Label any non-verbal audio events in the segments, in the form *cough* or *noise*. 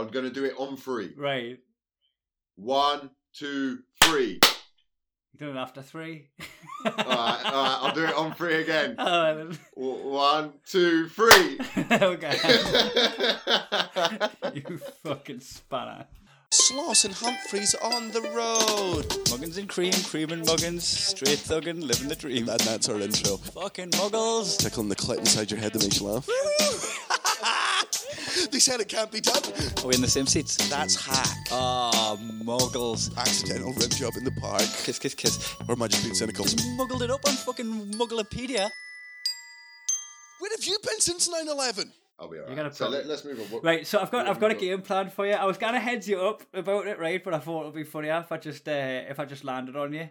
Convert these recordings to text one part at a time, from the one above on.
I'm gonna do it on three. Right. One, two, three. You doing it after three? All right, all right. I'll do it on three again. *laughs* All right, then. One, two, three. *laughs* okay. *laughs* you fucking spanner. Sloss and Humphreys on the road. Muggins and cream, cream and muggins, straight thuggin', living the dream. And that's our intro. Fucking muggles. Tickling the clit inside your head that makes you laugh. They said it can't be done. Are we in the same seats? That's hack. Ah, muggles. Accidental rim job in the park. Kiss, kiss, kiss. Or am I just being cynical? Muggled it up on fucking Mugglepedia. Where have you been since 9 11? I'll be You alright. gotta So put- let, let's move on. What- Right, so I've got I've got a game plan for you. I was gonna heads you up about it, right? But I thought it'd be funnier if I just uh, if I just landed on you.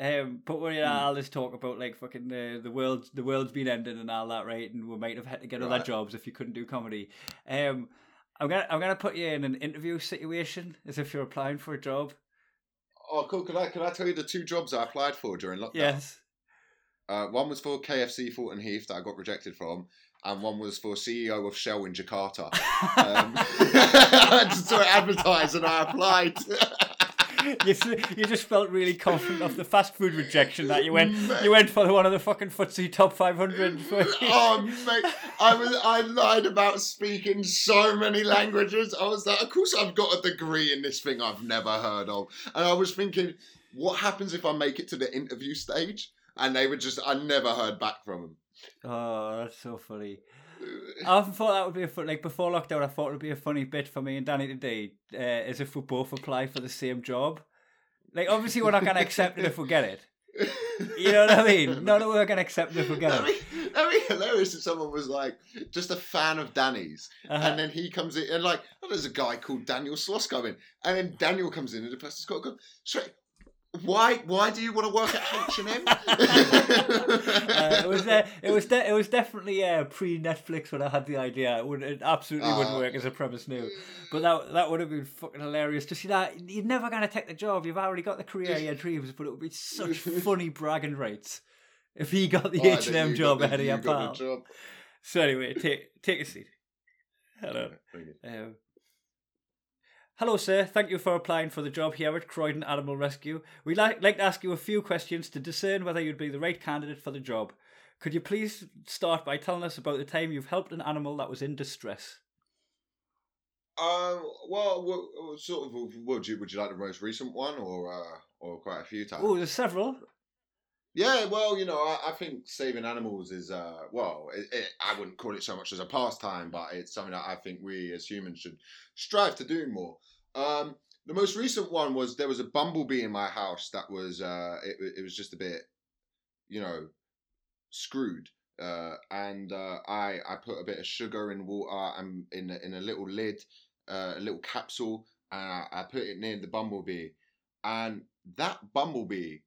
Um, but we're Hmm. I'll just talk about like fucking the the world the world's been ending and all that, right? And we might have had to get other jobs if you couldn't do comedy. Um, I'm gonna I'm gonna put you in an interview situation as if you're applying for a job. Oh, cool. Can I can I tell you the two jobs I applied for during lockdown? Yes. Uh, one was for KFC Fulton Heath that I got rejected from, and one was for CEO of Shell in Jakarta. Um, *laughs* I just saw it advertised and I applied. *laughs* *laughs* you, you just felt really confident of the fast food rejection that you went Mate. you went for one of the fucking footsie top 500 *laughs* oh mate, I was I lied about speaking so many languages. I was like, of course I've got a degree in this thing I've never heard of, and I was thinking, what happens if I make it to the interview stage? And they were just, I never heard back from them. oh that's so funny I often thought that would be a fun, like before lockdown. I thought it would be a funny bit for me and Danny today, uh, as if we both apply for the same job. Like obviously we're not gonna accept it if we get it. You know what I mean? *laughs* None of we're gonna accept it if we get That'd it. be, that'd be hilarious if someone was like just a fan of Danny's, Uh-huh. and then he comes in and like, oh, there's a guy called Daniel Sloss coming, and then Daniel comes in and the person's got to go straight. Why? Why do you want to work at H and M? *laughs* Uh, it was uh, it was de- it was definitely uh, pre Netflix when I had the idea. It would it absolutely wouldn't Ah. work as a premise now. But that that would have been fucking hilarious to see that you're never gonna take the job. You've already got the career of your dreams, but it would be such *laughs* funny bragging rights if he got the Why, H and M job ahead of your you pal. So anyway, take take a seat. Hello. Um, hello, sir. Thank you for applying for the job here at Croydon Animal Rescue. We'd like, like to ask you a few questions to discern whether you'd be the right candidate for the job. Could you please start by telling us about the time you've helped an animal that was in distress? Um. Well, what sort of would you would you like the most recent one or uh, or quite a few times? Oh, there's several. Yeah, well, you know, I, I think saving animals is, uh, well, it, it, I wouldn't call it so much as a pastime, but it's something that I think we as humans should strive to do more. Um, the most recent one was there was a bumblebee in my house that was, uh, it, it was just a bit, you know, screwed. Uh, and uh, I I put a bit of sugar in water and in a, in a little lid, uh, a little capsule, and I, I put it near the bumblebee, and that bumblebee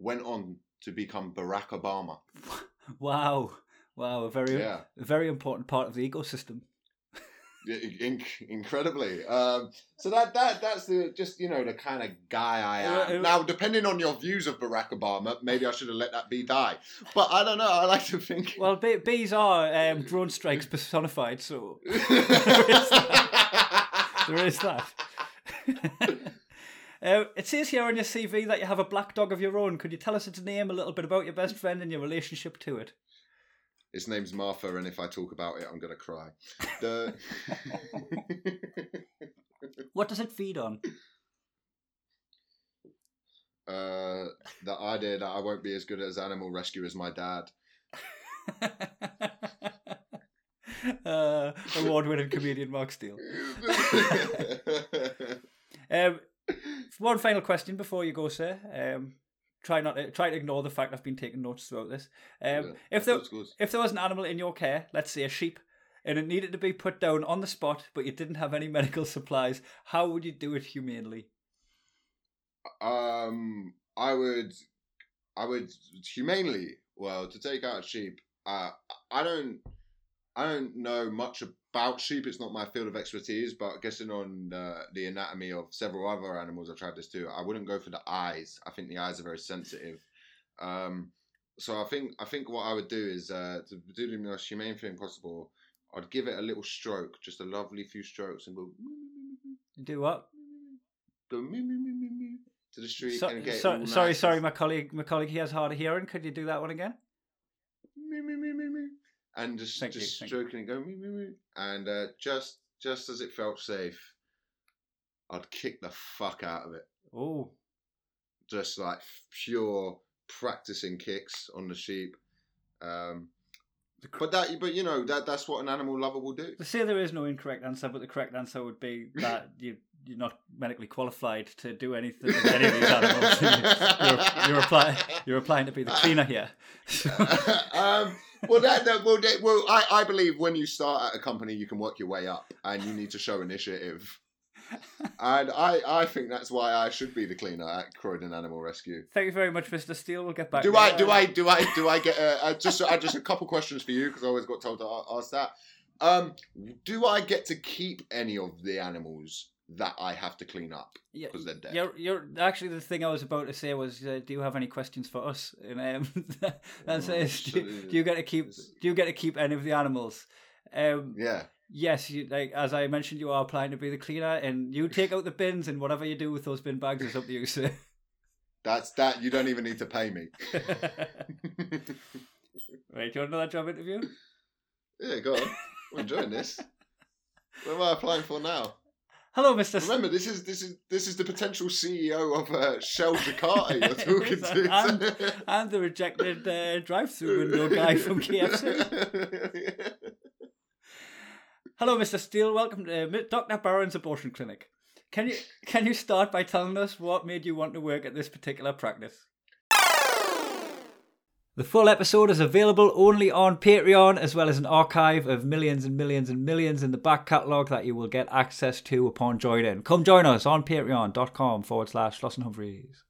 went on to become Barack Obama. *laughs* Wow, wow, a very, Yeah, a very important part of the ecosystem. In- incredibly. Um, so that that that's the just you know the kind of guy I am. Now, depending on your views of Barack Obama, maybe I should have let that bee die. But I don't know. I like to think. Well, bee- bees are um, drone strikes *laughs* personified, so *laughs* there is that. *laughs* Uh, it says here on your CV that you have a black dog of your own. Could you tell us its name, a little bit about your best friend and your relationship to it? His name's Martha, and if I talk about it, I'm gonna cry. The *laughs* What does it feed on? uh, the idea that I won't be as good as animal rescue as my dad. *laughs* uh, award-winning comedian Mark Steel. *laughs* Um, one final question before you go, sir. Um, try not to, try to ignore the fact I've been taking notes throughout this. Um, Yeah, if there if there was an animal in your care, let's say a sheep, and it needed to be put down on the spot, but you didn't have any *laughs* medical supplies, how would you do it humanely? Um, I would, I would humanely. Well, to take out a sheep, uh, I don't, I don't know much about sheep. It's not my field of expertise. But guessing on uh, the anatomy of several other animals, I've tried this too. I wouldn't go for the eyes. I think the eyes are very sensitive. Um, so I think, I think what I would do is uh, to do the most humane thing possible. I'd give it a little stroke, just a lovely few strokes, and go do what? Go to the street So, and get so- sorry, sorry, my colleague, my colleague, he has hard of hearing. Could you do that one again? me me me me me and just Thank just you. stroking and going and uh, just just as it felt safe, I'd kick the fuck out of it. Oh, Just like pure practicing kicks on the sheep. Um, but that, but you know that that's what an animal lover will do. they say there is no incorrect answer, but the correct answer would be *laughs* that you you're not medically qualified to do anything with any of these animals. *laughs* you're, you're, applying, you're applying to be the cleaner here. *laughs* um, well, that, that well, that, well, I, I believe when you start at a company, you can work your way up, and you need to show initiative. and I, I think that's why I should be the cleaner at Croydon Animal Rescue. Thank you very much, Mr. Steel. We'll get back. Do to I, do I, do I, do I get a, a, just, I just a couple questions for you because I always got told to ask that. Um, do I get to keep any of the animals that I have to clean up Yeah, because they're dead? You're, you're actually the thing I was about to say was, uh, do you have any questions for us? *laughs* And um, *laughs* that Oh, do, do you get to keep? Do you get to keep any of the animals? Um, Yeah. yes, you, like as I mentioned, you are applying to be the cleaner, and you take out the bins, and whatever you do with those bin bags is up to you, sir. *laughs* That's that. You don't even need to pay me. right, do you want another job interview? yeah, go on. I'm enjoying this. What am I applying for now? Hello, Mr. Remember, this is this is this is the potential CEO of uh, Shell Jakarta you're *laughs* talking to. And- and the rejected uh, drive-through window guy from KFC. *laughs* Hello, Mr. Steel. Welcome to uh, Dr. Barron's abortion clinic. Can you can you start by telling us what made you want to work at this particular practice? The full episode is available only on Patreon, as well as an archive of millions and millions and millions in the back catalogue that you will get access to upon joining. Come join us on patreon.com forward slash Sloss and Humphreys.